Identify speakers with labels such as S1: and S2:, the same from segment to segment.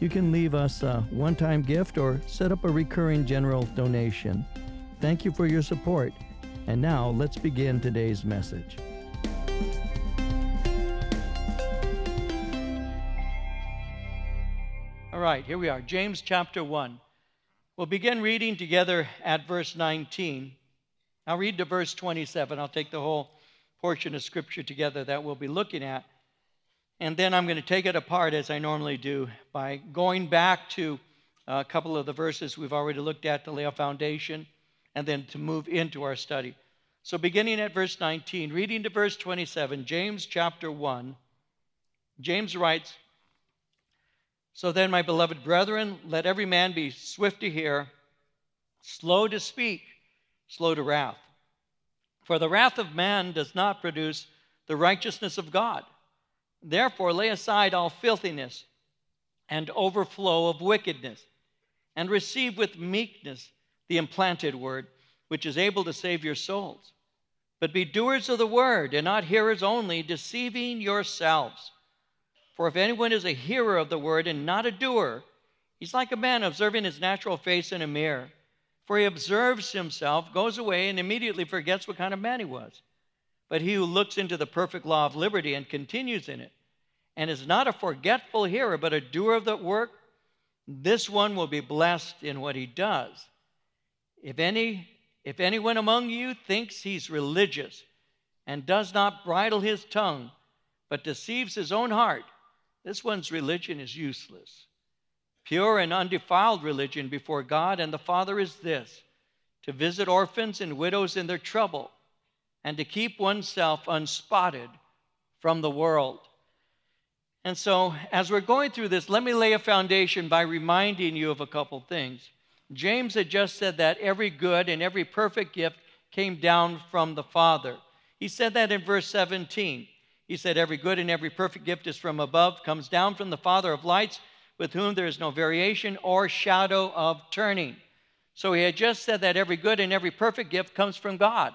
S1: You can leave us a one time gift or set up a recurring general donation. Thank you for your support. And now let's begin today's message. All right, here we are, James chapter 1. We'll begin reading together at verse 19. I'll read to verse 27. I'll take the whole portion of scripture together that we'll be looking at. And then I'm going to take it apart as I normally do by going back to a couple of the verses we've already looked at to lay a foundation and then to move into our study. So, beginning at verse 19, reading to verse 27, James chapter 1, James writes, So then, my beloved brethren, let every man be swift to hear, slow to speak, slow to wrath. For the wrath of man does not produce the righteousness of God. Therefore, lay aside all filthiness and overflow of wickedness, and receive with meekness the implanted word, which is able to save your souls. But be doers of the word, and not hearers only, deceiving yourselves. For if anyone is a hearer of the word and not a doer, he's like a man observing his natural face in a mirror. For he observes himself, goes away, and immediately forgets what kind of man he was. But he who looks into the perfect law of liberty and continues in it, and is not a forgetful hearer, but a doer of the work, this one will be blessed in what he does. If any if anyone among you thinks he's religious and does not bridle his tongue, but deceives his own heart, this one's religion is useless. Pure and undefiled religion before God and the Father is this to visit orphans and widows in their trouble and to keep oneself unspotted from the world. And so, as we're going through this, let me lay a foundation by reminding you of a couple things. James had just said that every good and every perfect gift came down from the Father. He said that in verse 17. He said, Every good and every perfect gift is from above, comes down from the Father of lights, with whom there is no variation or shadow of turning. So he had just said that every good and every perfect gift comes from God.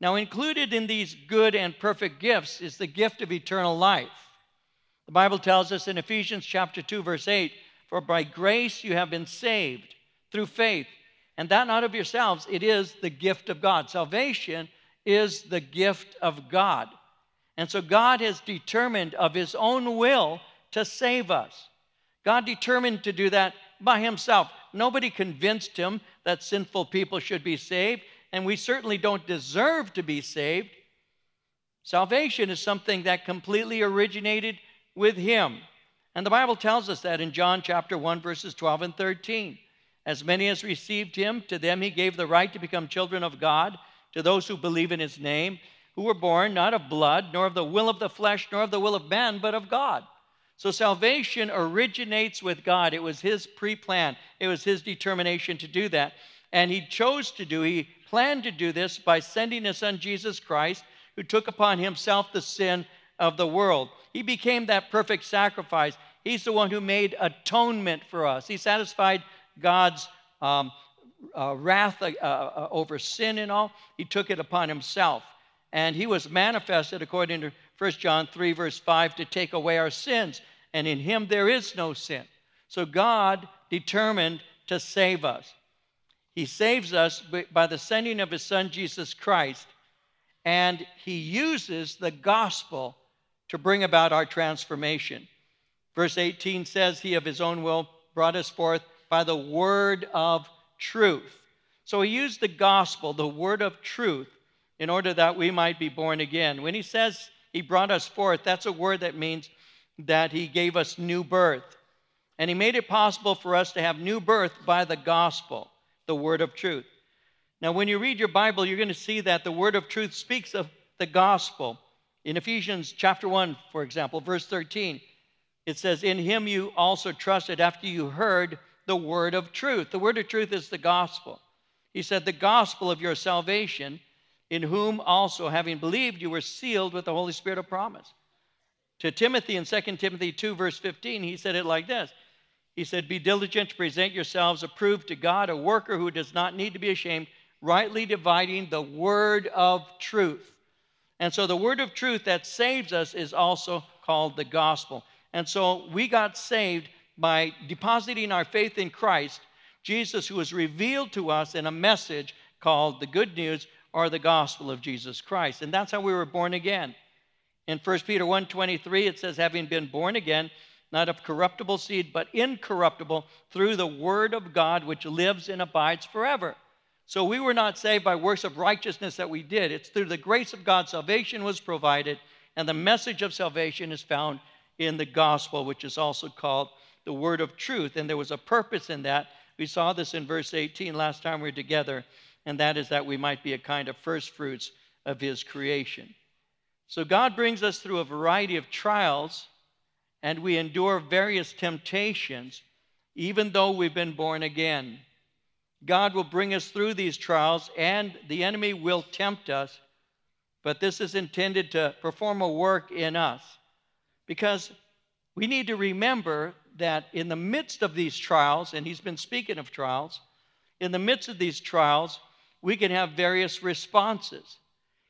S1: Now, included in these good and perfect gifts is the gift of eternal life. The Bible tells us in Ephesians chapter 2 verse 8, "For by grace you have been saved through faith, and that not of yourselves, it is the gift of God." Salvation is the gift of God. And so God has determined of his own will to save us. God determined to do that by himself. Nobody convinced him that sinful people should be saved, and we certainly don't deserve to be saved. Salvation is something that completely originated with him. And the Bible tells us that in John chapter 1, verses 12 and 13. As many as received him, to them he gave the right to become children of God, to those who believe in his name, who were born not of blood, nor of the will of the flesh, nor of the will of man, but of God. So salvation originates with God. It was his pre plan, it was his determination to do that. And he chose to do, he planned to do this by sending his son Jesus Christ, who took upon himself the sin of the world. He became that perfect sacrifice. He's the one who made atonement for us. He satisfied God's um, uh, wrath uh, uh, over sin and all. He took it upon himself. And he was manifested, according to 1 John 3, verse 5, to take away our sins. And in him there is no sin. So God determined to save us. He saves us by the sending of his son, Jesus Christ. And he uses the gospel to bring about our transformation. Verse 18 says, He of His own will brought us forth by the word of truth. So He used the gospel, the word of truth, in order that we might be born again. When He says He brought us forth, that's a word that means that He gave us new birth. And He made it possible for us to have new birth by the gospel, the word of truth. Now, when you read your Bible, you're going to see that the word of truth speaks of the gospel. In Ephesians chapter 1, for example, verse 13, it says, In him you also trusted after you heard the word of truth. The word of truth is the gospel. He said, The gospel of your salvation, in whom also, having believed, you were sealed with the Holy Spirit of promise. To Timothy in 2 Timothy 2, verse 15, he said it like this He said, Be diligent to present yourselves approved to God, a worker who does not need to be ashamed, rightly dividing the word of truth. And so the word of truth that saves us is also called the gospel. And so we got saved by depositing our faith in Christ, Jesus, who was revealed to us in a message called the good news or the gospel of Jesus Christ. And that's how we were born again. In 1 Peter 1:23 it says having been born again not of corruptible seed but incorruptible through the word of God which lives and abides forever. So we were not saved by works of righteousness that we did. It's through the grace of God salvation was provided and the message of salvation is found in the gospel which is also called the word of truth and there was a purpose in that. We saw this in verse 18 last time we were together and that is that we might be a kind of first fruits of his creation. So God brings us through a variety of trials, and we endure various temptations, even though we've been born again. God will bring us through these trials, and the enemy will tempt us, but this is intended to perform a work in us. Because we need to remember that in the midst of these trials, and he's been speaking of trials, in the midst of these trials, we can have various responses.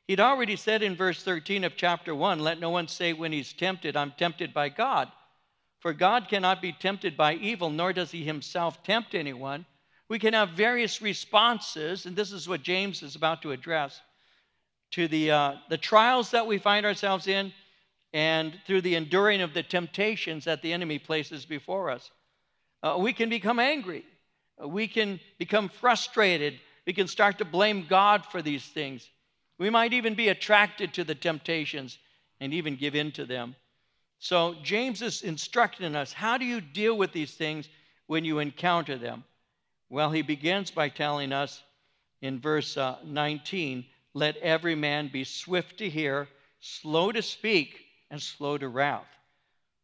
S1: He'd already said in verse 13 of chapter 1 let no one say when he's tempted, I'm tempted by God. For God cannot be tempted by evil, nor does he himself tempt anyone. We can have various responses, and this is what James is about to address to the, uh, the trials that we find ourselves in and through the enduring of the temptations that the enemy places before us. Uh, we can become angry, we can become frustrated, we can start to blame God for these things. We might even be attracted to the temptations and even give in to them. So, James is instructing us how do you deal with these things when you encounter them? Well, he begins by telling us in verse uh, 19 let every man be swift to hear, slow to speak, and slow to wrath.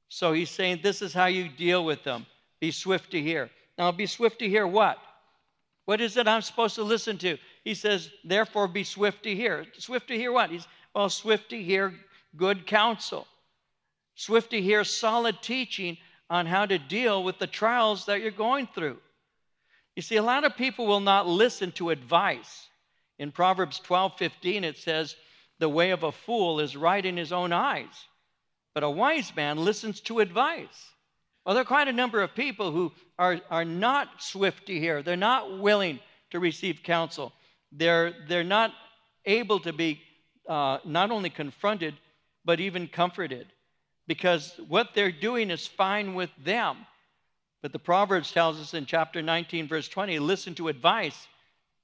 S1: So, he's saying this is how you deal with them be swift to hear. Now, be swift to hear what? What is it I'm supposed to listen to? He says, therefore be swift to hear. Swift to hear what? He's, well, swift to hear good counsel, swift to hear solid teaching on how to deal with the trials that you're going through. You see, a lot of people will not listen to advice. In Proverbs 12 15, it says, The way of a fool is right in his own eyes, but a wise man listens to advice. Well, there are quite a number of people who are, are not swift to hear, they're not willing to receive counsel. They're, they're not able to be uh, not only confronted, but even comforted because what they're doing is fine with them. But the Proverbs tells us in chapter 19, verse 20 listen to advice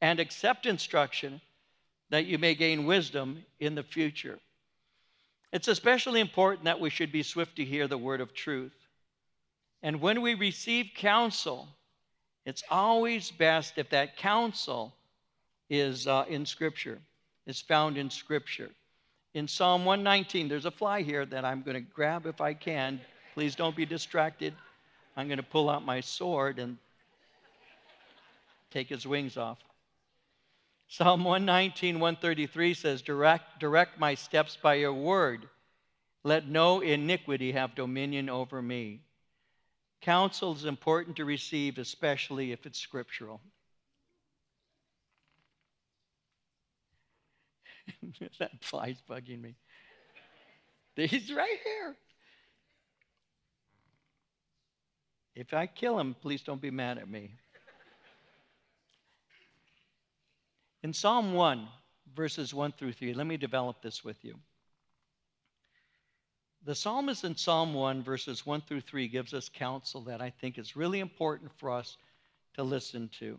S1: and accept instruction that you may gain wisdom in the future. It's especially important that we should be swift to hear the word of truth. And when we receive counsel, it's always best if that counsel is uh, in Scripture, is found in Scripture. In Psalm 119, there's a fly here that I'm going to grab if I can. Please don't be distracted. I'm going to pull out my sword and take his wings off. Psalm 119, 133 says, direct, direct my steps by your word. Let no iniquity have dominion over me. Counsel is important to receive, especially if it's scriptural. that fly's bugging me. He's right here. If I kill him, please don't be mad at me. In Psalm 1, verses 1 through 3, let me develop this with you. The psalmist in Psalm 1, verses 1 through 3, gives us counsel that I think is really important for us to listen to.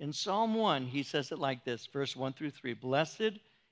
S1: In Psalm 1, he says it like this, verse 1 through 3 Blessed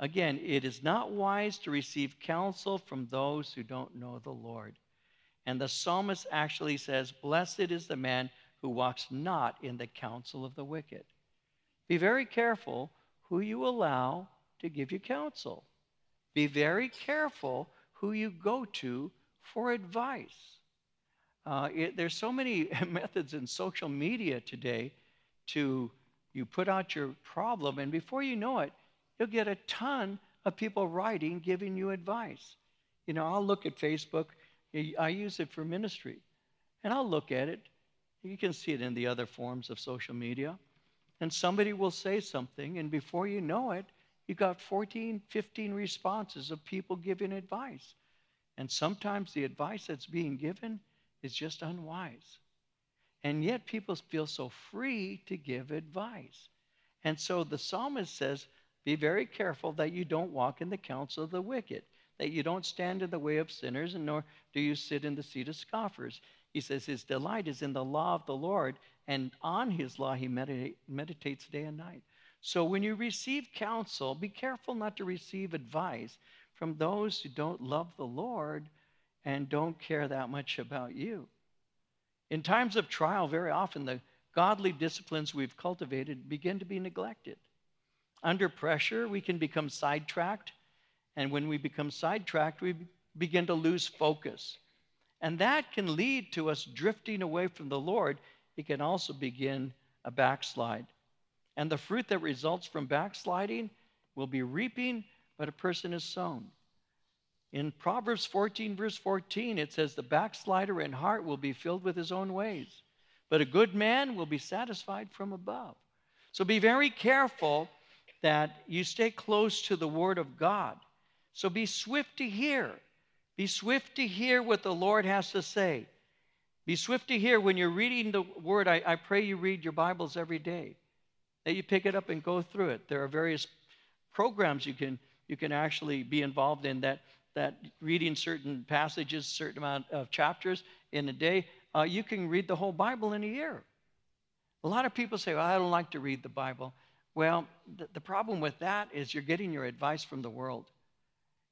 S1: Again, it is not wise to receive counsel from those who don't know the Lord. And the psalmist actually says, Blessed is the man who walks not in the counsel of the wicked. Be very careful who you allow to give you counsel. Be very careful who you go to for advice. Uh, it, there's so many methods in social media today to you put out your problem, and before you know it, you'll get a ton of people writing, giving you advice. You know, I'll look at Facebook. I use it for ministry, and I'll look at it. You can see it in the other forms of social media. And somebody will say something, and before you know it, you've got 14, 15 responses of people giving advice. And sometimes the advice that's being given is just unwise. And yet people feel so free to give advice. And so the psalmist says, Be very careful that you don't walk in the counsel of the wicked, that you don't stand in the way of sinners, and nor do you sit in the seat of scoffers. He says, His delight is in the law of the Lord, and on his law he medita- meditates day and night. So when you receive counsel, be careful not to receive advice from those who don't love the Lord and don't care that much about you. In times of trial, very often the godly disciplines we've cultivated begin to be neglected. Under pressure, we can become sidetracked, and when we become sidetracked, we begin to lose focus. And that can lead to us drifting away from the Lord. It can also begin a backslide. And the fruit that results from backsliding will be reaping what a person has sown. In Proverbs 14, verse 14, it says, The backslider in heart will be filled with his own ways, but a good man will be satisfied from above. So be very careful that you stay close to the Word of God. So be swift to hear. Be swift to hear what the Lord has to say. Be swift to hear when you're reading the Word. I, I pray you read your Bibles every day that you pick it up and go through it. There are various programs you can you can actually be involved in that that reading certain passages, certain amount of chapters in a day, uh, you can read the whole Bible in a year. A lot of people say, well, I don't like to read the Bible. Well, the, the problem with that is you're getting your advice from the world.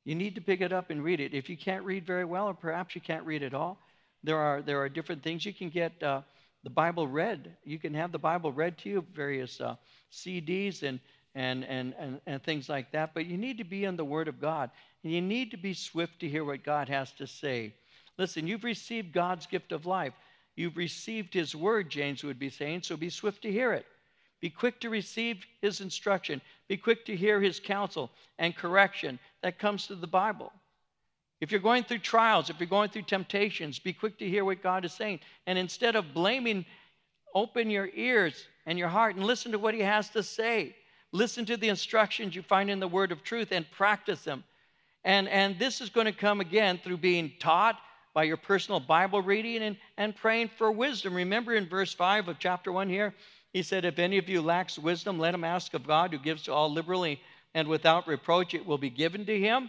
S1: You need to pick it up and read it. If you can't read very well, or perhaps you can't read at all, there are, there are different things you can get. Uh, the Bible read. You can have the Bible read to you, various uh, CDs and, and, and, and, and things like that. But you need to be in the Word of God. And you need to be swift to hear what God has to say. Listen, you've received God's gift of life. You've received His Word, James would be saying, so be swift to hear it. Be quick to receive His instruction. Be quick to hear His counsel and correction that comes through the Bible. If you're going through trials, if you're going through temptations, be quick to hear what God is saying. And instead of blaming, open your ears and your heart and listen to what He has to say. Listen to the instructions you find in the Word of truth and practice them. And, and this is going to come again through being taught by your personal Bible reading and, and praying for wisdom. Remember in verse 5 of chapter 1 here, he said, If any of you lacks wisdom, let him ask of God, who gives to all liberally and without reproach, it will be given to him.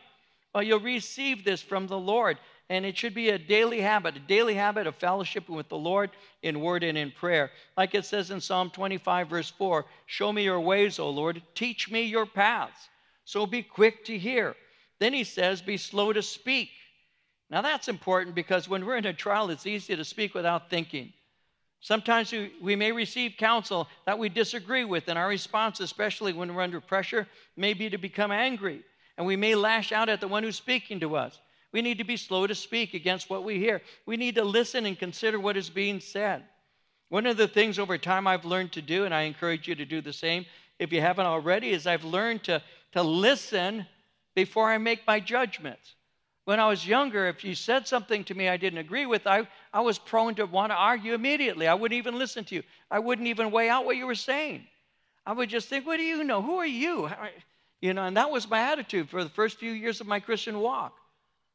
S1: Well, you'll receive this from the Lord. And it should be a daily habit, a daily habit of fellowship with the Lord in word and in prayer. Like it says in Psalm 25, verse 4 Show me your ways, O Lord. Teach me your paths. So be quick to hear. Then he says, Be slow to speak. Now that's important because when we're in a trial, it's easy to speak without thinking. Sometimes we, we may receive counsel that we disagree with, and our response, especially when we're under pressure, may be to become angry and we may lash out at the one who's speaking to us. We need to be slow to speak against what we hear. We need to listen and consider what is being said. One of the things over time I've learned to do, and I encourage you to do the same if you haven't already, is I've learned to, to listen before I make my judgments. When I was younger, if you said something to me I didn't agree with, I, I was prone to want to argue immediately. I wouldn't even listen to you. I wouldn't even weigh out what you were saying. I would just think, what do you know? Who are you? You know, and that was my attitude for the first few years of my Christian walk.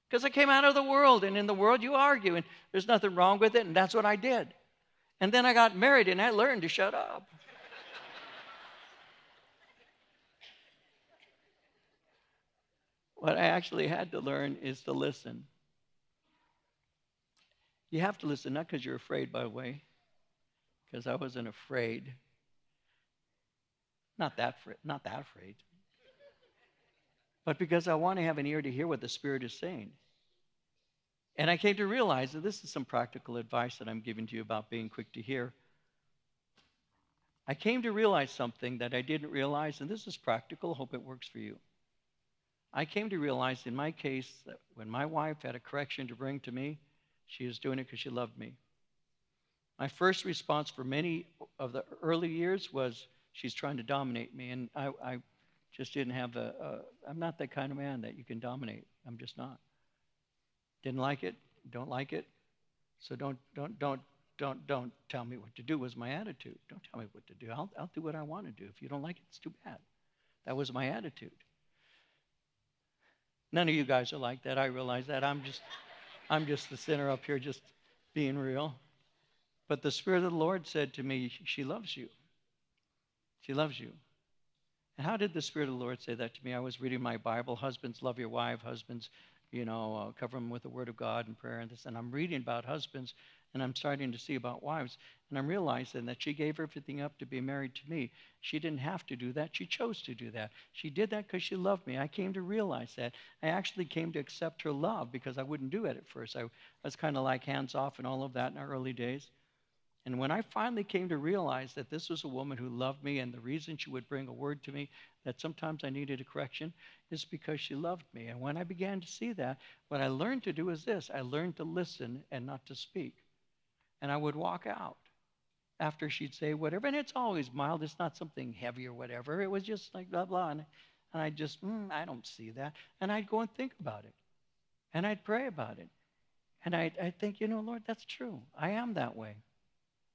S1: Because I came out of the world, and in the world you argue, and there's nothing wrong with it, and that's what I did. And then I got married, and I learned to shut up. What I actually had to learn is to listen. You have to listen, not because you're afraid, by the way, because I wasn't afraid. Not that, not that afraid. But because I want to have an ear to hear what the Spirit is saying. And I came to realize that this is some practical advice that I'm giving to you about being quick to hear. I came to realize something that I didn't realize, and this is practical. Hope it works for you. I came to realize in my case that when my wife had a correction to bring to me, she was doing it because she loved me. My first response for many of the early years was, she's trying to dominate me. And I, I just didn't have a, a, I'm not that kind of man that you can dominate. I'm just not. Didn't like it, don't like it. So don't, don't, don't, don't, don't tell me what to do was my attitude. Don't tell me what to do. I'll, I'll do what I want to do. If you don't like it, it's too bad. That was my attitude. None of you guys are like that. I realize that. I'm just, I'm just the sinner up here, just being real. But the Spirit of the Lord said to me, She loves you. She loves you. And how did the Spirit of the Lord say that to me? I was reading my Bible. Husbands, love your wife. Husbands, you know, uh, cover them with the Word of God and prayer and this. And I'm reading about husbands, and I'm starting to see about wives. And I'm realizing that she gave everything up to be married to me. She didn't have to do that. She chose to do that. She did that because she loved me. I came to realize that. I actually came to accept her love because I wouldn't do it at first. I, I was kind of like hands off and all of that in our early days. And when I finally came to realize that this was a woman who loved me, and the reason she would bring a word to me that sometimes I needed a correction is because she loved me. And when I began to see that, what I learned to do is this I learned to listen and not to speak. And I would walk out after she'd say whatever. And it's always mild, it's not something heavy or whatever. It was just like blah, blah. And, and I just, mm, I don't see that. And I'd go and think about it. And I'd pray about it. And I'd, I'd think, you know, Lord, that's true. I am that way.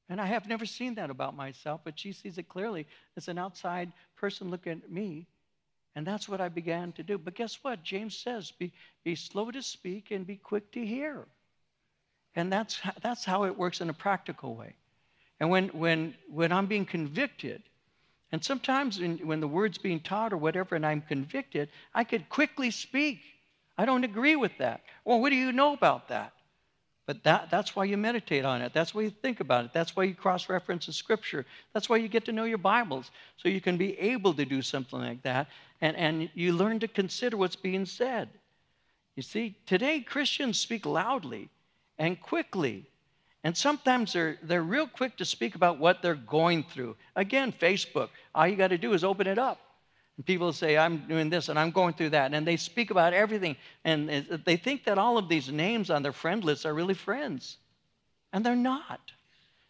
S1: And I have never seen that about myself, but she sees it clearly as an outside person looking at me. And that's what I began to do. But guess what? James says be, be slow to speak and be quick to hear. And that's, that's how it works in a practical way. And when, when, when I'm being convicted, and sometimes in, when the word's being taught or whatever, and I'm convicted, I could quickly speak. I don't agree with that. Well, what do you know about that? But that, that's why you meditate on it. That's why you think about it. That's why you cross reference the scripture. That's why you get to know your Bibles. So you can be able to do something like that. And, and you learn to consider what's being said. You see, today Christians speak loudly and quickly. And sometimes they're, they're real quick to speak about what they're going through. Again, Facebook, all you got to do is open it up. And people say, I'm doing this and I'm going through that. And they speak about everything. And they think that all of these names on their friend list are really friends. And they're not.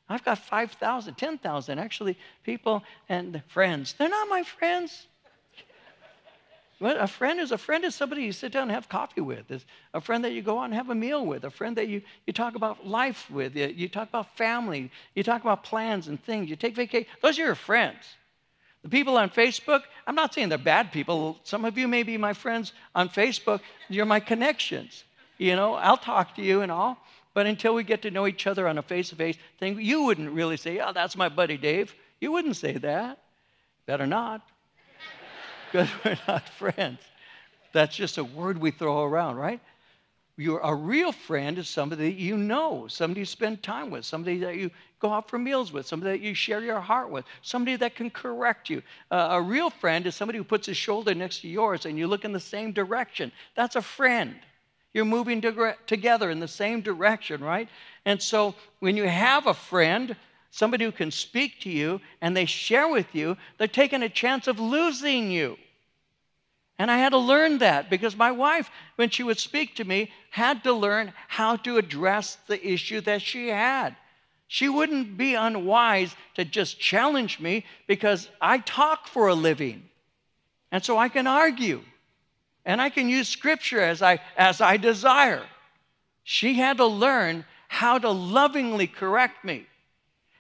S1: I've got 5,000, 10,000 actually people and friends. They're not my friends. A friend is a friend is somebody you sit down and have coffee with. Is a friend that you go out and have a meal with. A friend that you, you talk about life with. You, you talk about family. You talk about plans and things. You take vacation. Those are your friends. The people on Facebook, I'm not saying they're bad people. Some of you may be my friends on Facebook. You're my connections. You know, I'll talk to you and all. But until we get to know each other on a face to face thing, you wouldn't really say, Oh, that's my buddy Dave. You wouldn't say that. Better not. Because we're not friends. That's just a word we throw around, right? You're a real friend is somebody that you know, somebody you spend time with, somebody that you go out for meals with, somebody that you share your heart with, somebody that can correct you. Uh, a real friend is somebody who puts his shoulder next to yours and you look in the same direction. That's a friend. You're moving to, together in the same direction, right? And so when you have a friend, somebody who can speak to you and they share with you, they're taking a chance of losing you. And I had to learn that because my wife, when she would speak to me, had to learn how to address the issue that she had. She wouldn't be unwise to just challenge me because I talk for a living. And so I can argue and I can use scripture as I, as I desire. She had to learn how to lovingly correct me.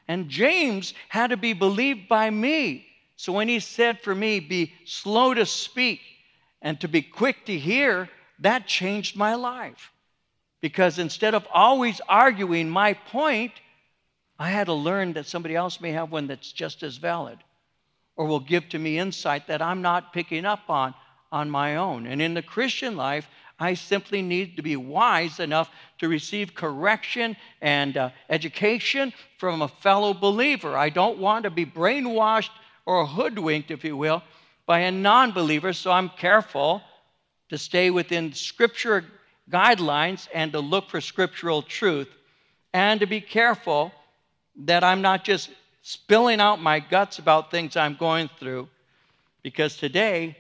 S1: And James had to be believed by me. So when he said for me, be slow to speak and to be quick to hear, that changed my life. Because instead of always arguing my point, I had to learn that somebody else may have one that's just as valid or will give to me insight that I'm not picking up on on my own. And in the Christian life, I simply need to be wise enough to receive correction and uh, education from a fellow believer. I don't want to be brainwashed or hoodwinked, if you will, by a non believer, so I'm careful to stay within scripture guidelines and to look for scriptural truth and to be careful that I'm not just spilling out my guts about things I'm going through because today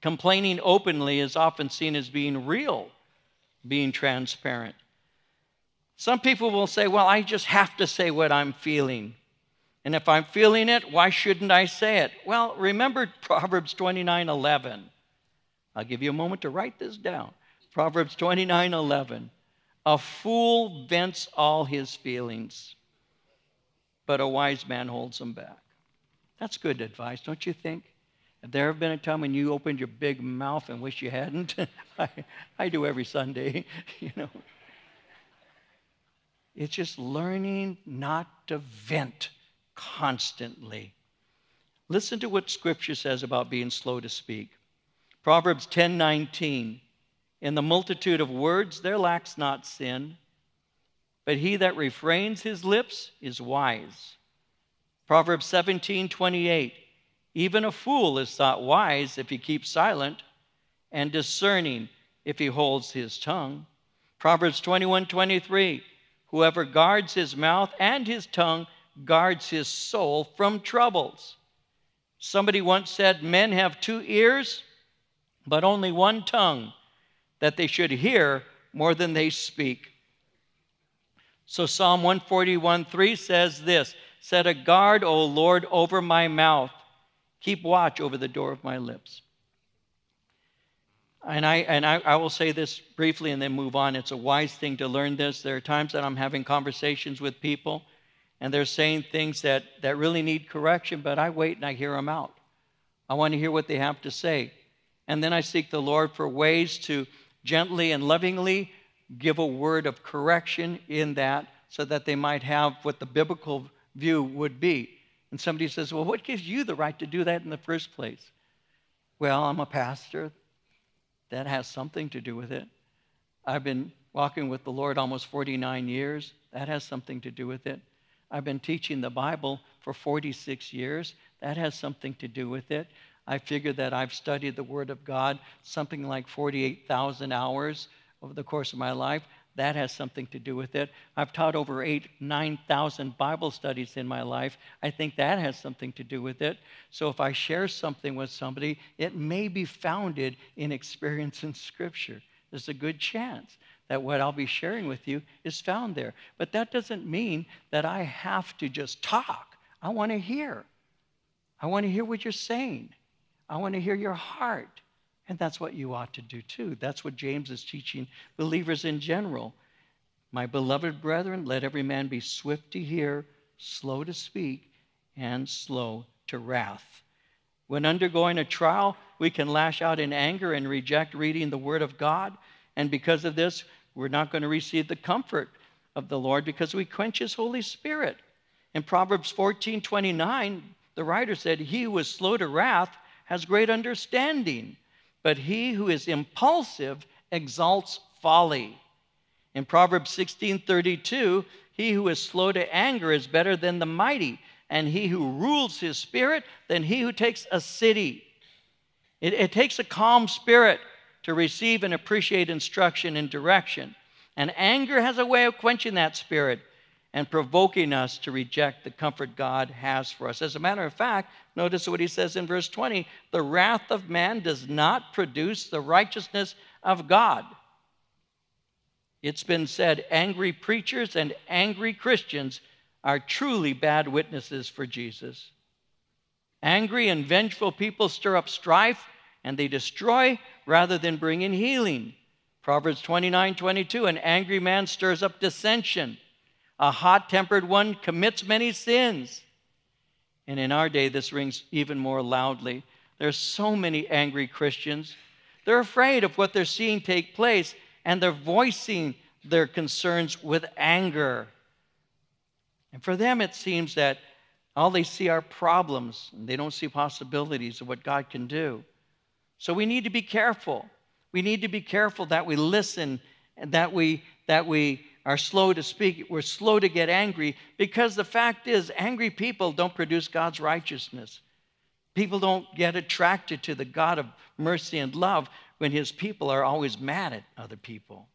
S1: complaining openly is often seen as being real, being transparent. Some people will say, Well, I just have to say what I'm feeling. And if I'm feeling it, why shouldn't I say it? Well, remember Proverbs 29 11. I'll give you a moment to write this down. Proverbs 29 11. A fool vents all his feelings, but a wise man holds them back. That's good advice, don't you think? Have there ever been a time when you opened your big mouth and wish you hadn't? I, I do every Sunday, you know. It's just learning not to vent constantly. Listen to what Scripture says about being slow to speak. Proverbs 10 19. In the multitude of words there lacks not sin, but he that refrains his lips is wise. Proverbs 17 28. Even a fool is thought wise if he keeps silent, and discerning if he holds his tongue. Proverbs 21 23. Whoever guards his mouth and his tongue guards his soul from troubles. Somebody once said, Men have two ears, but only one tongue, that they should hear more than they speak. So Psalm 141 3 says this Set a guard, O Lord, over my mouth, keep watch over the door of my lips. And, I, and I, I will say this briefly and then move on. It's a wise thing to learn this. There are times that I'm having conversations with people and they're saying things that, that really need correction, but I wait and I hear them out. I want to hear what they have to say. And then I seek the Lord for ways to gently and lovingly give a word of correction in that so that they might have what the biblical view would be. And somebody says, Well, what gives you the right to do that in the first place? Well, I'm a pastor. That has something to do with it. I've been walking with the Lord almost 49 years. That has something to do with it. I've been teaching the Bible for 46 years. That has something to do with it. I figure that I've studied the Word of God something like 48,000 hours over the course of my life. That has something to do with it. I've taught over eight, 9,000 Bible studies in my life. I think that has something to do with it. So if I share something with somebody, it may be founded in experience in Scripture. There's a good chance that what I'll be sharing with you is found there. But that doesn't mean that I have to just talk. I want to hear. I want to hear what you're saying. I want to hear your heart. And that's what you ought to do too. That's what James is teaching believers in general. My beloved brethren, let every man be swift to hear, slow to speak, and slow to wrath. When undergoing a trial, we can lash out in anger and reject reading the Word of God. And because of this, we're not going to receive the comfort of the Lord because we quench his Holy Spirit. In Proverbs 14 29, the writer said, He who is slow to wrath has great understanding, but he who is impulsive exalts folly. In Proverbs 16 32, he who is slow to anger is better than the mighty, and he who rules his spirit than he who takes a city. It, it takes a calm spirit to receive and appreciate instruction and direction. And anger has a way of quenching that spirit and provoking us to reject the comfort God has for us. As a matter of fact, notice what he says in verse 20 the wrath of man does not produce the righteousness of God. It's been said angry preachers and angry Christians are truly bad witnesses for Jesus. Angry and vengeful people stir up strife and they destroy rather than bring in healing. Proverbs 29 22, an angry man stirs up dissension. A hot tempered one commits many sins. And in our day, this rings even more loudly. There's so many angry Christians. They're afraid of what they're seeing take place, and they're voicing their concerns with anger. And for them, it seems that all they see are problems, and they don't see possibilities of what God can do. So we need to be careful. We need to be careful that we listen and that we that we are slow to speak. We're slow to get angry because the fact is, angry people don't produce God's righteousness. People don't get attracted to the God of mercy and love when his people are always mad at other people.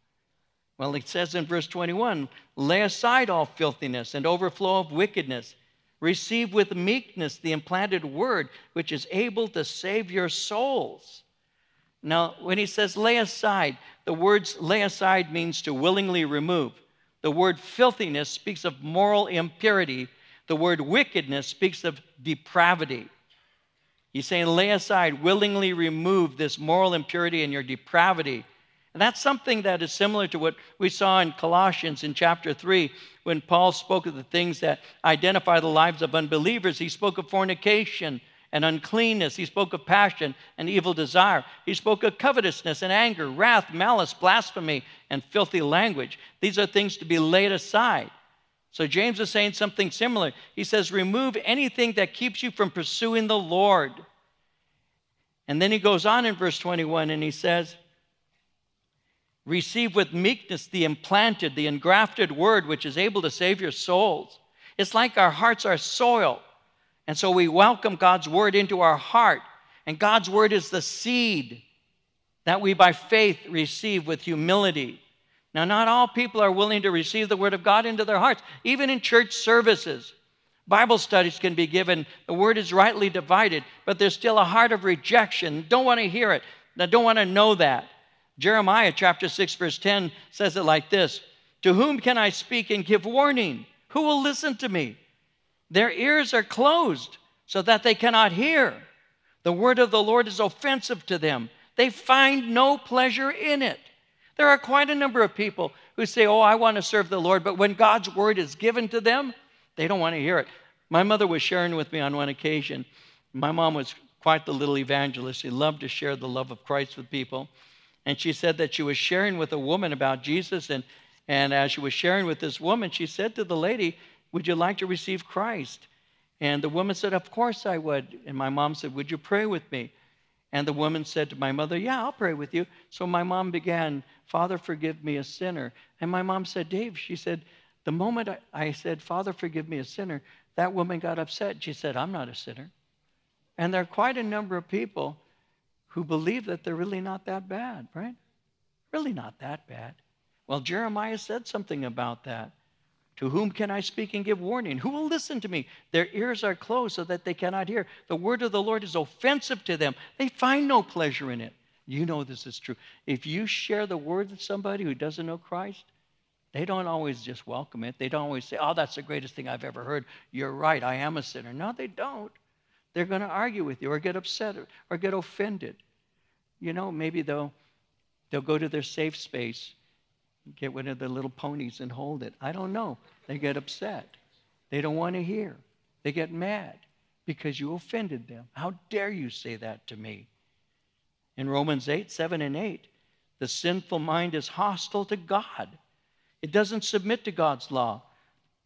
S1: Well, it says in verse 21 lay aside all filthiness and overflow of wickedness. Receive with meekness the implanted word, which is able to save your souls. Now, when he says lay aside, the words lay aside means to willingly remove. The word filthiness speaks of moral impurity. The word wickedness speaks of depravity. He's saying, lay aside, willingly remove this moral impurity and your depravity. And that's something that is similar to what we saw in Colossians in chapter 3 when Paul spoke of the things that identify the lives of unbelievers. He spoke of fornication and uncleanness. He spoke of passion and evil desire. He spoke of covetousness and anger, wrath, malice, blasphemy, and filthy language. These are things to be laid aside. So James is saying something similar. He says, Remove anything that keeps you from pursuing the Lord. And then he goes on in verse 21 and he says, Receive with meekness the implanted, the engrafted word which is able to save your souls. It's like our hearts are soil. And so we welcome God's word into our heart. And God's word is the seed that we by faith receive with humility. Now, not all people are willing to receive the word of God into their hearts, even in church services. Bible studies can be given, the word is rightly divided, but there's still a heart of rejection. Don't want to hear it, I don't want to know that. Jeremiah chapter 6, verse 10 says it like this To whom can I speak and give warning? Who will listen to me? Their ears are closed so that they cannot hear. The word of the Lord is offensive to them. They find no pleasure in it. There are quite a number of people who say, Oh, I want to serve the Lord, but when God's word is given to them, they don't want to hear it. My mother was sharing with me on one occasion. My mom was quite the little evangelist. She loved to share the love of Christ with people. And she said that she was sharing with a woman about Jesus. And, and as she was sharing with this woman, she said to the lady, Would you like to receive Christ? And the woman said, Of course I would. And my mom said, Would you pray with me? And the woman said to my mother, Yeah, I'll pray with you. So my mom began, Father, forgive me a sinner. And my mom said, Dave, she said, the moment I, said, Father, forgive me a sinner, that woman got upset. She said, I'm not a sinner. And there are quite a number of people who believe that they're really not that bad, right? Really not that bad. Well, Jeremiah said something about that. To whom can I speak and give warning? Who will listen to me? Their ears are closed so that they cannot hear. The word of the Lord is offensive to them. They find no pleasure in it. You know this is true. If you share the word with somebody who doesn't know Christ, they don't always just welcome it. They don't always say, Oh, that's the greatest thing I've ever heard. You're right, I am a sinner. No, they don't. They're going to argue with you or get upset or get offended. You know, maybe they'll, they'll go to their safe space, get one of the little ponies and hold it. I don't know. They get upset. They don't want to hear. They get mad because you offended them. How dare you say that to me? In Romans 8, 7, and 8, the sinful mind is hostile to God. It doesn't submit to God's law,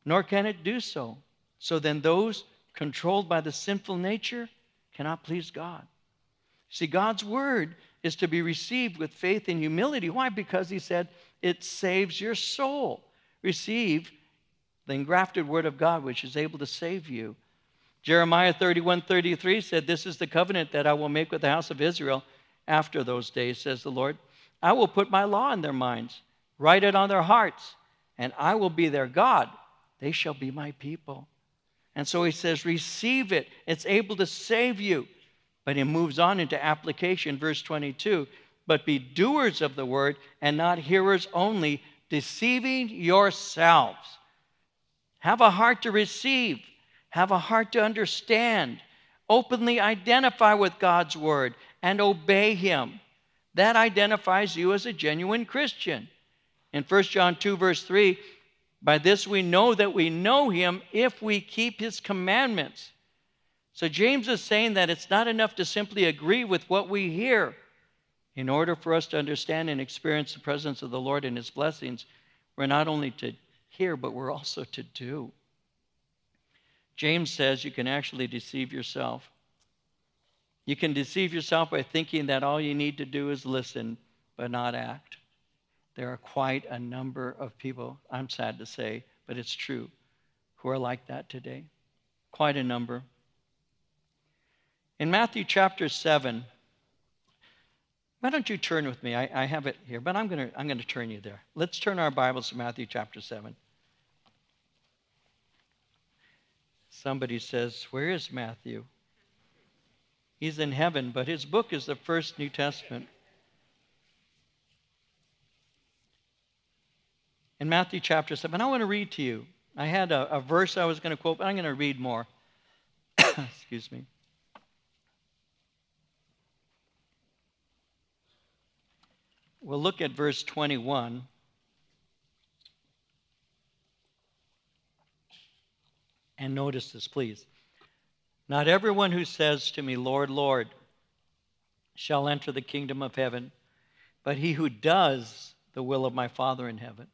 S1: nor can it do so. So then, those controlled by the sinful nature cannot please God. See, God's word is to be received with faith and humility. Why? Because he said it saves your soul. Receive the engrafted word of God, which is able to save you. Jeremiah 31 33 said, This is the covenant that I will make with the house of Israel after those days, says the Lord. I will put my law in their minds Write it on their hearts, and I will be their God. They shall be my people. And so he says, Receive it. It's able to save you. But he moves on into application, verse 22. But be doers of the word and not hearers only, deceiving yourselves. Have a heart to receive, have a heart to understand, openly identify with God's word, and obey him. That identifies you as a genuine Christian. In 1 John 2, verse 3, by this we know that we know him if we keep his commandments. So James is saying that it's not enough to simply agree with what we hear. In order for us to understand and experience the presence of the Lord and his blessings, we're not only to hear, but we're also to do. James says you can actually deceive yourself. You can deceive yourself by thinking that all you need to do is listen but not act. There are quite a number of people, I'm sad to say, but it's true, who are like that today. Quite a number. In Matthew chapter 7, why don't you turn with me? I, I have it here, but I'm going to I'm going to turn you there. Let's turn our Bibles to Matthew chapter 7. Somebody says, Where is Matthew? He's in heaven, but his book is the first New Testament. In Matthew chapter 7, I want to read to you. I had a, a verse I was going to quote, but I'm going to read more. Excuse me. We'll look at verse 21. And notice this, please. Not everyone who says to me, Lord, Lord, shall enter the kingdom of heaven, but he who does the will of my Father in heaven.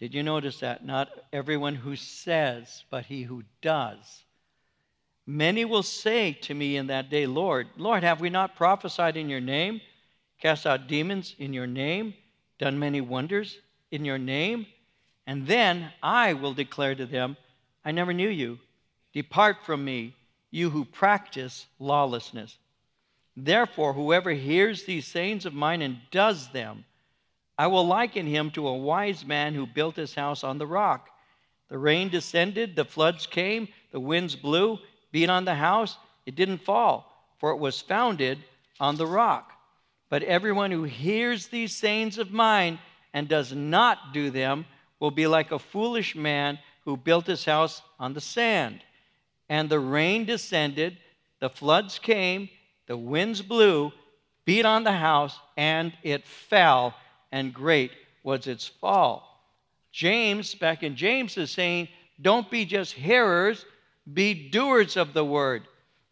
S1: Did you notice that? Not everyone who says, but he who does. Many will say to me in that day, Lord, Lord, have we not prophesied in your name, cast out demons in your name, done many wonders in your name? And then I will declare to them, I never knew you. Depart from me, you who practice lawlessness. Therefore, whoever hears these sayings of mine and does them, I will liken him to a wise man who built his house on the rock. The rain descended, the floods came, the winds blew, beat on the house. It didn't fall, for it was founded on the rock. But everyone who hears these sayings of mine and does not do them will be like a foolish man who built his house on the sand. And the rain descended, the floods came, the winds blew, beat on the house, and it fell, and great was its fall. James, back in James, is saying, don't be just hearers, be doers of the word.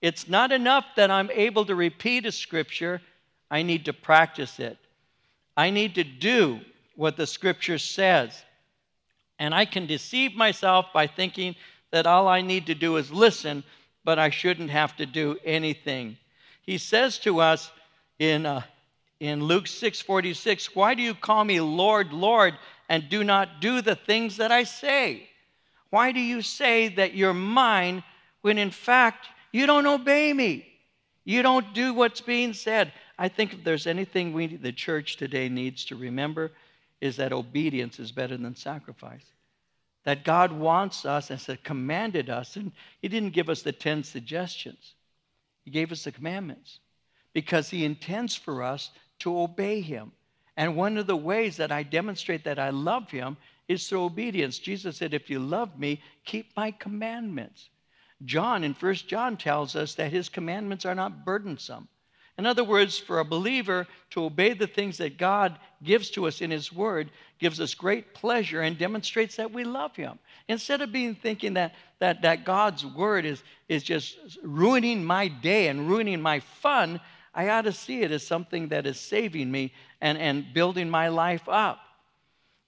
S1: It's not enough that I'm able to repeat a scripture, I need to practice it. I need to do what the scripture says. And I can deceive myself by thinking that all I need to do is listen, but I shouldn't have to do anything. He says to us in, uh, in Luke 6:46, "Why do you call me Lord, Lord, and do not do the things that I say? Why do you say that you're mine when in fact you don't obey me? You don't do what's being said." I think if there's anything we the church today needs to remember is that obedience is better than sacrifice. That God wants us and commanded us, and He didn't give us the 10 suggestions, He gave us the commandments because He intends for us to obey Him. And one of the ways that I demonstrate that I love Him is through obedience. Jesus said, If you love me, keep my commandments. John in First John tells us that his commandments are not burdensome. In other words, for a believer to obey the things that God gives to us in His Word gives us great pleasure and demonstrates that we love Him. Instead of being thinking that, that, that God's Word is, is just ruining my day and ruining my fun, I ought to see it as something that is saving me and, and building my life up.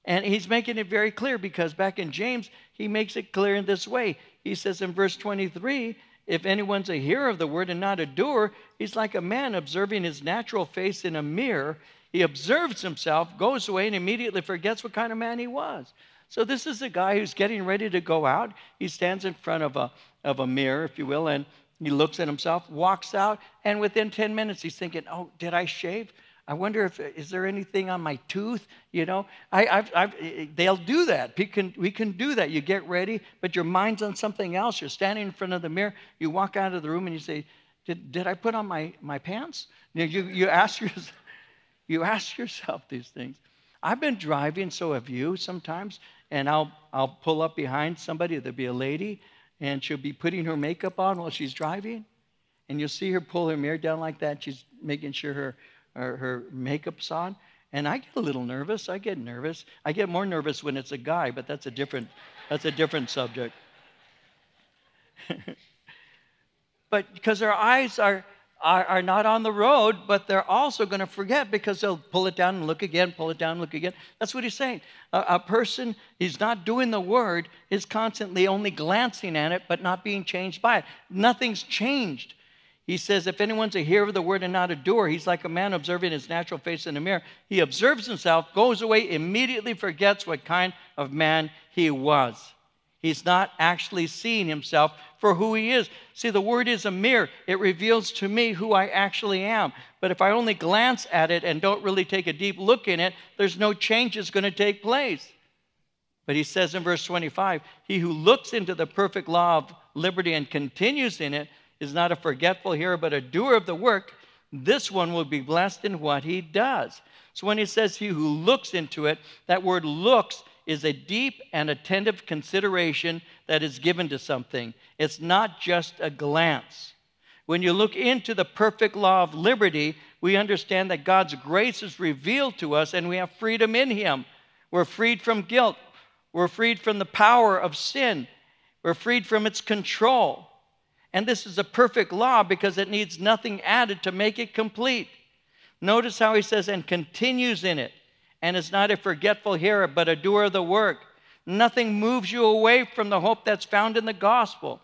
S1: And he's making it very clear because back in James, he makes it clear in this way. He says in verse 23 if anyone's a hearer of the word and not a doer, he's like a man observing his natural face in a mirror. He observes himself, goes away, and immediately forgets what kind of man he was. So, this is a guy who's getting ready to go out. He stands in front of a, of a mirror, if you will, and he looks at himself, walks out, and within 10 minutes, he's thinking, Oh, did I shave? I wonder if uh, is there anything on my tooth? You know, I, I've, I've, they'll do that. We can, we can do that. You get ready, but your mind's on something else. You're standing in front of the mirror. You walk out of the room and you say, "Did, did I put on my, my pants?" You, you, you ask yourself, you ask yourself these things. I've been driving, so have you sometimes, and I'll I'll pull up behind somebody. There'll be a lady, and she'll be putting her makeup on while she's driving, and you'll see her pull her mirror down like that. She's making sure her her, her makeup's on. And I get a little nervous. I get nervous. I get more nervous when it's a guy, but that's a different, that's a different subject. but because their eyes are, are, are, not on the road, but they're also going to forget because they'll pull it down and look again, pull it down, look again. That's what he's saying. A, a person, he's not doing the word, is constantly only glancing at it, but not being changed by it. Nothing's changed. He says, If anyone's a hearer of the word and not a doer, he's like a man observing his natural face in a mirror. He observes himself, goes away, immediately forgets what kind of man he was. He's not actually seeing himself for who he is. See, the word is a mirror. It reveals to me who I actually am. But if I only glance at it and don't really take a deep look in it, there's no change that's going to take place. But he says in verse 25, He who looks into the perfect law of liberty and continues in it is not a forgetful hearer, but a doer of the work. This one will be blessed in what he does. So when he says he who looks into it, that word looks is a deep and attentive consideration that is given to something. It's not just a glance. When you look into the perfect law of liberty, we understand that God's grace is revealed to us and we have freedom in Him. We're freed from guilt, we're freed from the power of sin, we're freed from its control. And this is a perfect law because it needs nothing added to make it complete. Notice how he says, and continues in it and is not a forgetful hearer, but a doer of the work. Nothing moves you away from the hope that's found in the gospel.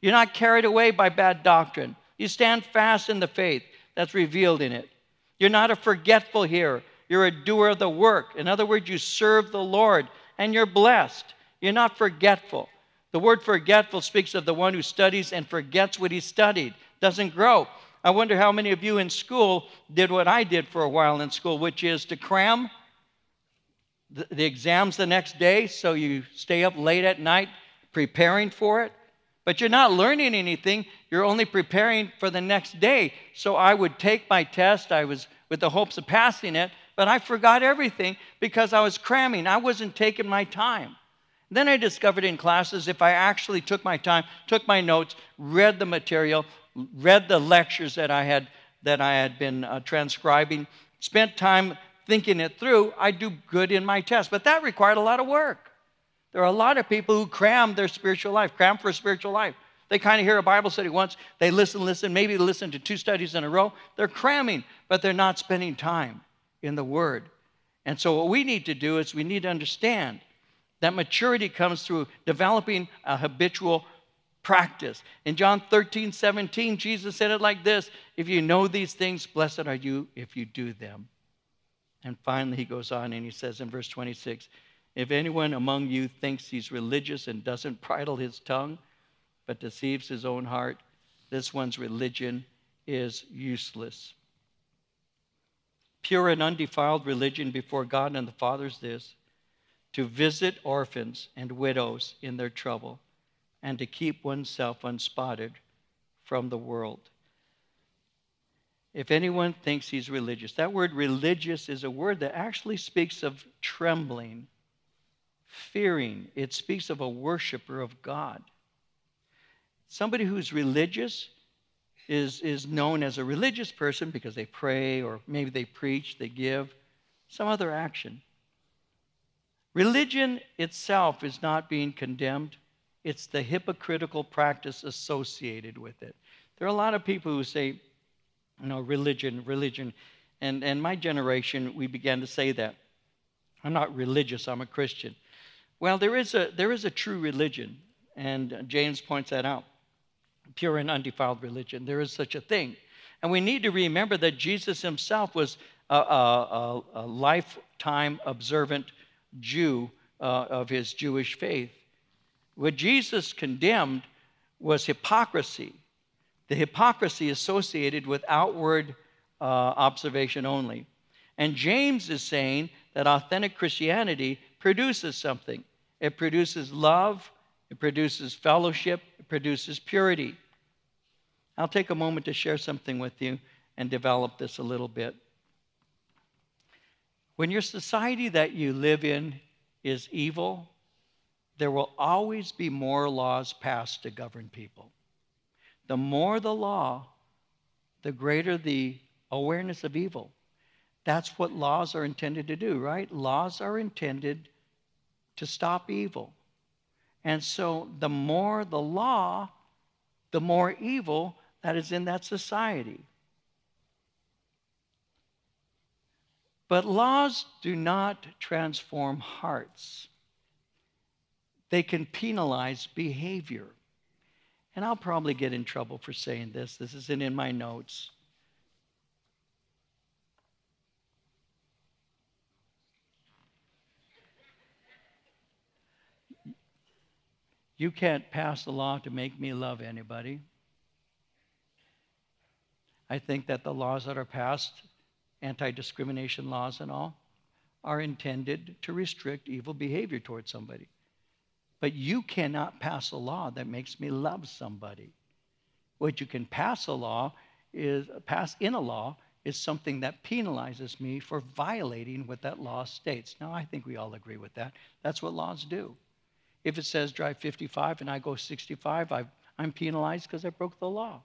S1: You're not carried away by bad doctrine. You stand fast in the faith that's revealed in it. You're not a forgetful hearer, you're a doer of the work. In other words, you serve the Lord and you're blessed. You're not forgetful. The word forgetful speaks of the one who studies and forgets what he studied, doesn't grow. I wonder how many of you in school did what I did for a while in school, which is to cram the, the exam's the next day, so you stay up late at night preparing for it. But you're not learning anything, you're only preparing for the next day. So I would take my test, I was with the hopes of passing it, but I forgot everything because I was cramming. I wasn't taking my time. Then I discovered in classes if I actually took my time, took my notes, read the material, read the lectures that I had that I had been uh, transcribing, spent time thinking it through, I'd do good in my test. But that required a lot of work. There are a lot of people who cram their spiritual life, cram for a spiritual life. They kind of hear a Bible study once, they listen, listen, maybe listen to two studies in a row. They're cramming, but they're not spending time in the Word. And so, what we need to do is we need to understand that maturity comes through developing a habitual practice. In John 13, 17, Jesus said it like this If you know these things, blessed are you if you do them. And finally, he goes on and he says in verse 26 If anyone among you thinks he's religious and doesn't bridle his tongue, but deceives his own heart, this one's religion is useless. Pure and undefiled religion before God and the Father is this to visit orphans and widows in their trouble, and to keep oneself unspotted from the world if anyone thinks he's religious. That word religious is a word that actually speaks of trembling, fearing. It speaks of a worshiper of God. Somebody who's religious is, is known as a religious person because they pray or maybe they preach, they give, some other action. Religion itself is not being condemned, it's the hypocritical practice associated with it. There are a lot of people who say, you know, religion, religion. And, and my generation, we began to say that. I'm not religious, I'm a Christian. Well, there is a, there is a true religion, and James points that out pure and undefiled religion. There is such a thing. And we need to remember that Jesus himself was a, a, a lifetime observant Jew uh, of his Jewish faith. What Jesus condemned was hypocrisy the hypocrisy associated with outward uh, observation only. And James is saying that authentic Christianity produces something it produces love, it produces fellowship, it produces purity. I'll take a moment to share something with you and develop this a little bit. When your society that you live in is evil, there will always be more laws passed to govern people the more the law, the greater the awareness of evil. That's what laws are intended to do, right? Laws are intended to stop evil. And so the more the law, the more evil that is in that society. But laws do not transform hearts, they can penalize behavior. And I'll probably get in trouble for saying this. This isn't in my notes. You can't pass a law to make me love anybody. I think that the laws that are passed, anti discrimination laws and all, are intended to restrict evil behavior towards somebody. But you cannot pass a law that makes me love somebody. What you can pass a law is pass in a law is something that penalizes me for violating what that law states. Now I think we all agree with that. That's what laws do. If it says drive 55 and I go 65, i am penalized because I broke the law.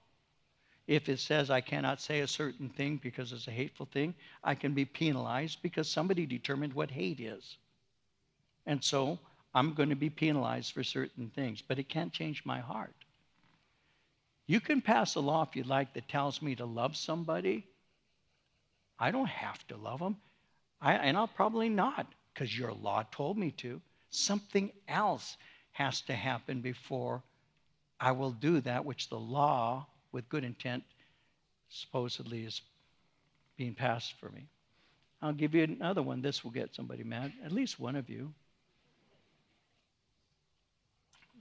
S1: If it says I cannot say a certain thing because it's a hateful thing, I can be penalized because somebody determined what hate is. And so I'm going to be penalized for certain things, but it can't change my heart. You can pass a law if you like that tells me to love somebody. I don't have to love them. I, and I'll probably not because your law told me to. Something else has to happen before I will do that which the law with good intent supposedly is being passed for me. I'll give you another one. This will get somebody mad, at least one of you.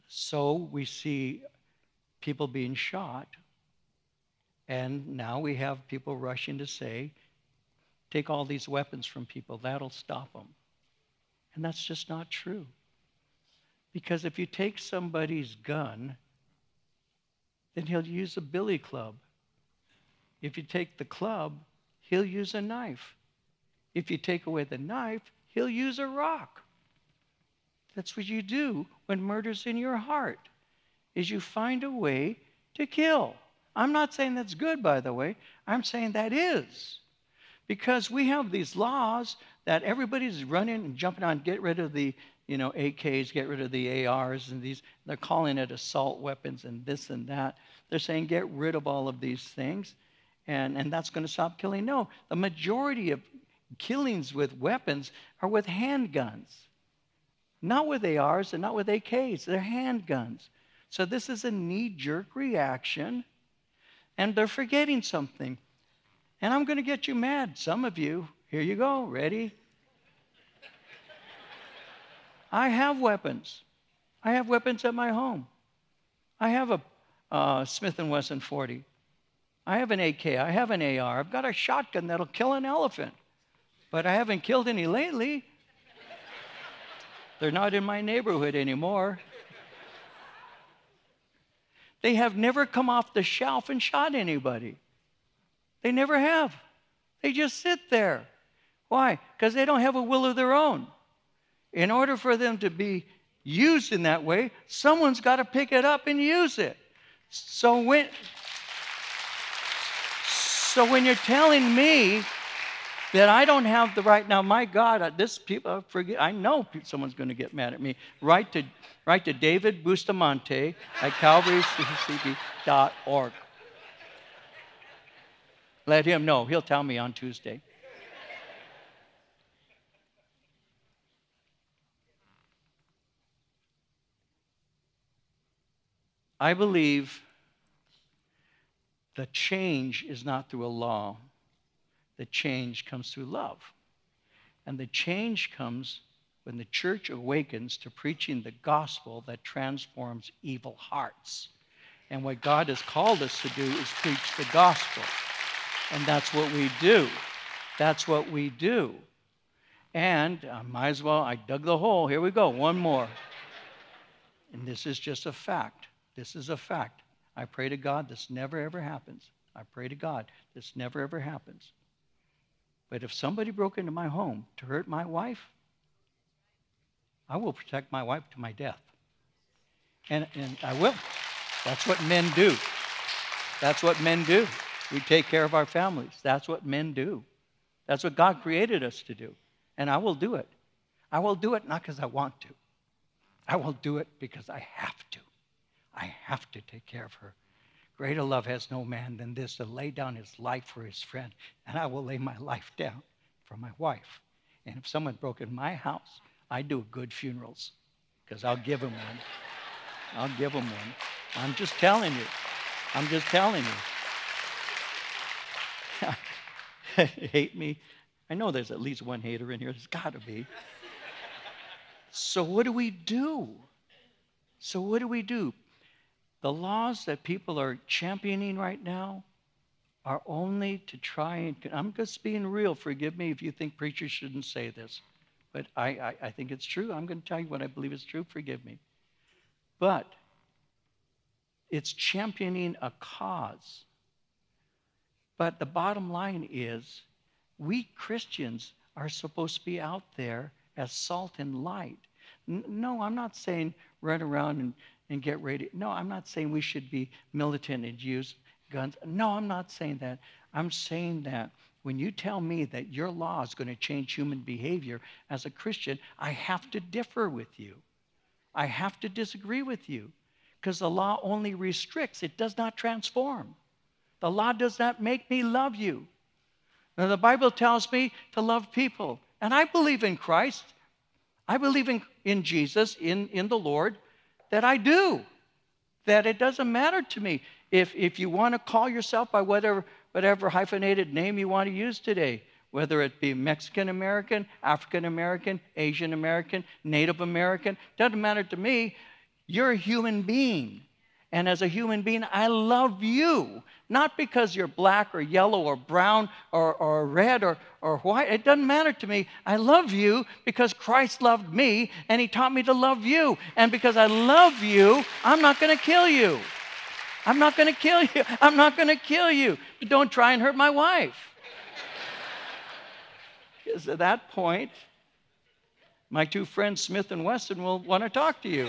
S1: So we see people being shot, and now we have people rushing to say, take all these weapons from people, that'll stop them. And that's just not true. Because if you take somebody's gun then he'll use a billy club. If you take the club, he'll use a knife. If you take away the knife, he'll use a rock. That's what you do when murder's in your heart. Is you find a way to kill. I'm not saying that's good by the way. I'm saying that is. Because we have these laws that everybody's running and jumping on get rid of the you know, AKs, get rid of the ARs, and these, they're calling it assault weapons and this and that. They're saying get rid of all of these things, and, and that's going to stop killing. No, the majority of killings with weapons are with handguns, not with ARs and not with AKs. They're handguns. So this is a knee jerk reaction, and they're forgetting something. And I'm going to get you mad, some of you. Here you go. Ready? I have weapons. I have weapons at my home. I have a uh, Smith & Wesson 40. I have an AK. I have an AR. I've got a shotgun that'll kill an elephant. But I haven't killed any lately. They're not in my neighborhood anymore. They have never come off the shelf and shot anybody. They never have. They just sit there. Why? Because they don't have a will of their own. In order for them to be used in that way, someone's got to pick it up and use it. So when so when you're telling me that I don't have the right now, my God, uh, this people forget. I know someone's going to get mad at me. Write to write to David Bustamante at CalvaryCCV.org. Let him know. He'll tell me on Tuesday. I believe the change is not through a law, the change comes through love. And the change comes when the church awakens to preaching the gospel that transforms evil hearts. And what God has called us to do is preach the gospel. And that's what we do. That's what we do. And I might as well, I dug the hole. Here we go, one more. And this is just a fact. This is a fact. I pray to God this never ever happens. I pray to God this never ever happens. But if somebody broke into my home to hurt my wife, I will protect my wife to my death. And, and I will. That's what men do. That's what men do. We take care of our families. That's what men do. That's what God created us to do. And I will do it. I will do it not because I want to, I will do it because I have to. I have to take care of her. Greater love has no man than this to lay down his life for his friend. And I will lay my life down for my wife. And if someone broke in my house, I do good funerals because I'll give him one. I'll give them one. I'm just telling you. I'm just telling you. Hate me? I know there's at least one hater in here. There's got to be. So, what do we do? So, what do we do? The laws that people are championing right now are only to try and. I'm just being real. Forgive me if you think preachers shouldn't say this, but I, I, I think it's true. I'm going to tell you what I believe is true. Forgive me. But it's championing a cause. But the bottom line is, we Christians are supposed to be out there as salt and light. No, I'm not saying run around and, and get ready. No, I'm not saying we should be militant and use guns. No, I'm not saying that. I'm saying that when you tell me that your law is going to change human behavior as a Christian, I have to differ with you. I have to disagree with you because the law only restricts, it does not transform. The law does not make me love you. Now, the Bible tells me to love people, and I believe in Christ. I believe in, in Jesus, in, in the Lord, that I do. That it doesn't matter to me. If, if you want to call yourself by whatever, whatever hyphenated name you want to use today, whether it be Mexican American, African American, Asian American, Native American, doesn't matter to me. You're a human being. And as a human being, I love you. Not because you're black or yellow or brown or, or red or, or white. It doesn't matter to me. I love you because Christ loved me and He taught me to love you. And because I love you, I'm not going to kill you. I'm not going to kill you. I'm not going to kill you. But don't try and hurt my wife. Because at that point, my two friends, Smith and Wesson, will want to talk to you.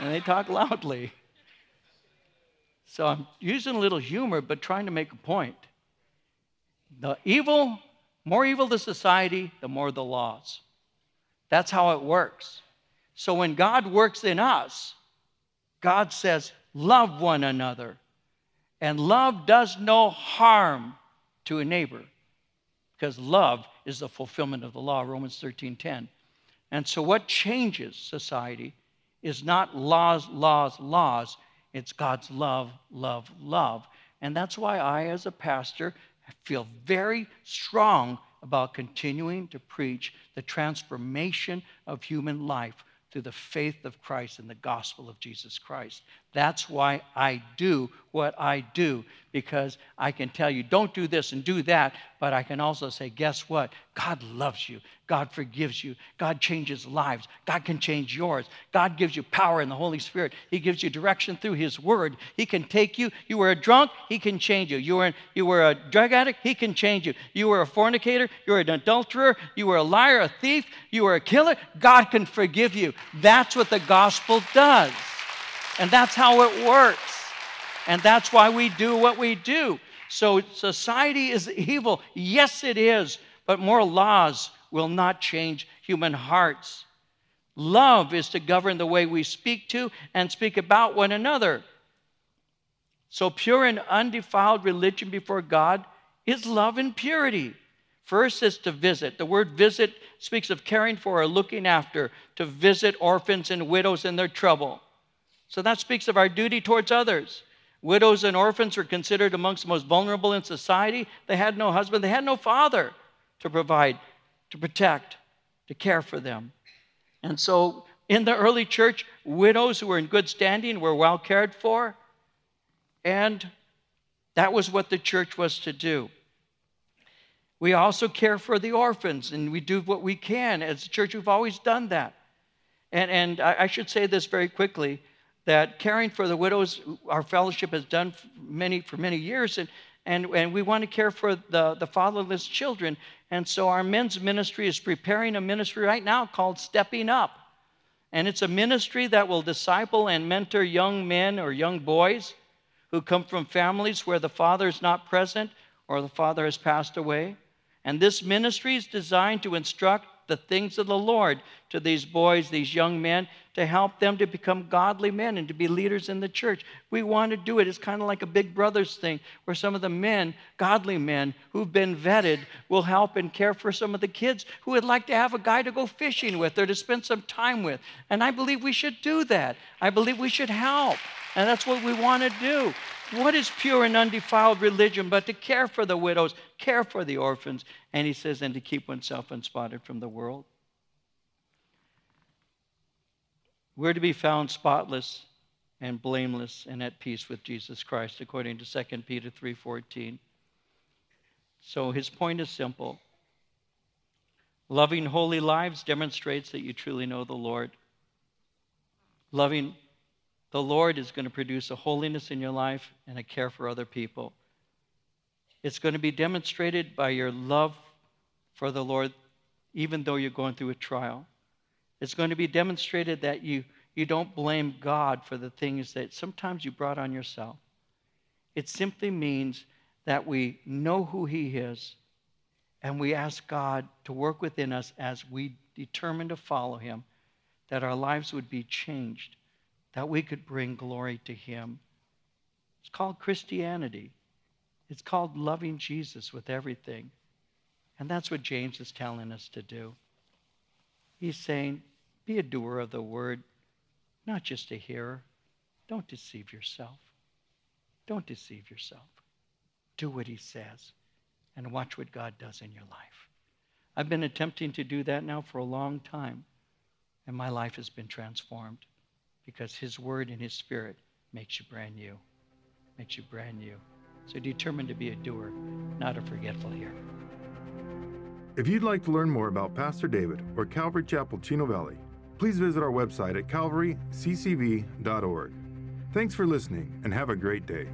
S1: And they talk loudly. So I'm using a little humor, but trying to make a point. The evil, more evil the society, the more the laws. That's how it works. So when God works in us, God says, love one another. And love does no harm to a neighbor because love is the fulfillment of the law, Romans 13 10. And so, what changes society is not laws, laws, laws. It's God's love, love, love. And that's why I, as a pastor, feel very strong about continuing to preach the transformation of human life through the faith of Christ and the gospel of Jesus Christ. That's why I do what I do, because I can tell you, don't do this and do that, but I can also say, guess what? God loves you. God forgives you. God changes lives. God can change yours. God gives you power in the Holy Spirit. He gives you direction through His Word. He can take you. You were a drunk, He can change you. You were, you were a drug addict, He can change you. You were a fornicator, you were an adulterer, you were a liar, a thief, you were a killer. God can forgive you. That's what the gospel does. And that's how it works. And that's why we do what we do. So society is evil. Yes, it is. But more laws will not change human hearts. Love is to govern the way we speak to and speak about one another. So, pure and undefiled religion before God is love and purity. First is to visit. The word visit speaks of caring for or looking after, to visit orphans and widows in their trouble. So that speaks of our duty towards others. Widows and orphans were considered amongst the most vulnerable in society. They had no husband, they had no father to provide, to protect, to care for them. And so in the early church, widows who were in good standing were well cared for. And that was what the church was to do. We also care for the orphans, and we do what we can. As a church, we've always done that. And, and I should say this very quickly that caring for the widows, our fellowship has done for many, for many years, and, and, and we want to care for the, the fatherless children. And so our men's ministry is preparing a ministry right now called Stepping Up. And it's a ministry that will disciple and mentor young men or young boys who come from families where the father is not present or the father has passed away. And this ministry is designed to instruct the things of the Lord to these boys, these young men, to help them to become godly men and to be leaders in the church. We want to do it. It's kind of like a big brothers thing where some of the men, godly men who've been vetted, will help and care for some of the kids who would like to have a guy to go fishing with or to spend some time with. And I believe we should do that. I believe we should help. And that's what we want to do. What is pure and undefiled religion but to care for the widows, care for the orphans, and he says, and to keep oneself unspotted from the world? We're to be found spotless and blameless and at peace with Jesus Christ, according to 2 Peter 3:14. So his point is simple. Loving holy lives demonstrates that you truly know the Lord. Loving the Lord is going to produce a holiness in your life and a care for other people. It's going to be demonstrated by your love for the Lord, even though you're going through a trial. It's going to be demonstrated that you, you don't blame God for the things that sometimes you brought on yourself. It simply means that we know who He is and we ask God to work within us as we determine to follow Him, that our lives would be changed that we could bring glory to Him. It's called Christianity. It's called loving Jesus with everything. And that's what James is telling us to do. He's saying, be a doer of the word, not just a hearer. Don't deceive yourself. Don't deceive yourself. Do what he says and watch what God does in your life. I've been attempting to do that now for a long time, and my life has been transformed because His Word and His Spirit makes you brand new. Makes you brand new. So determine to be a doer, not a forgetful hearer.
S2: If you'd like to learn more about Pastor David or Calvary Chapel Chino Valley, please visit our website at calvaryccv.org. Thanks for listening and have a great day.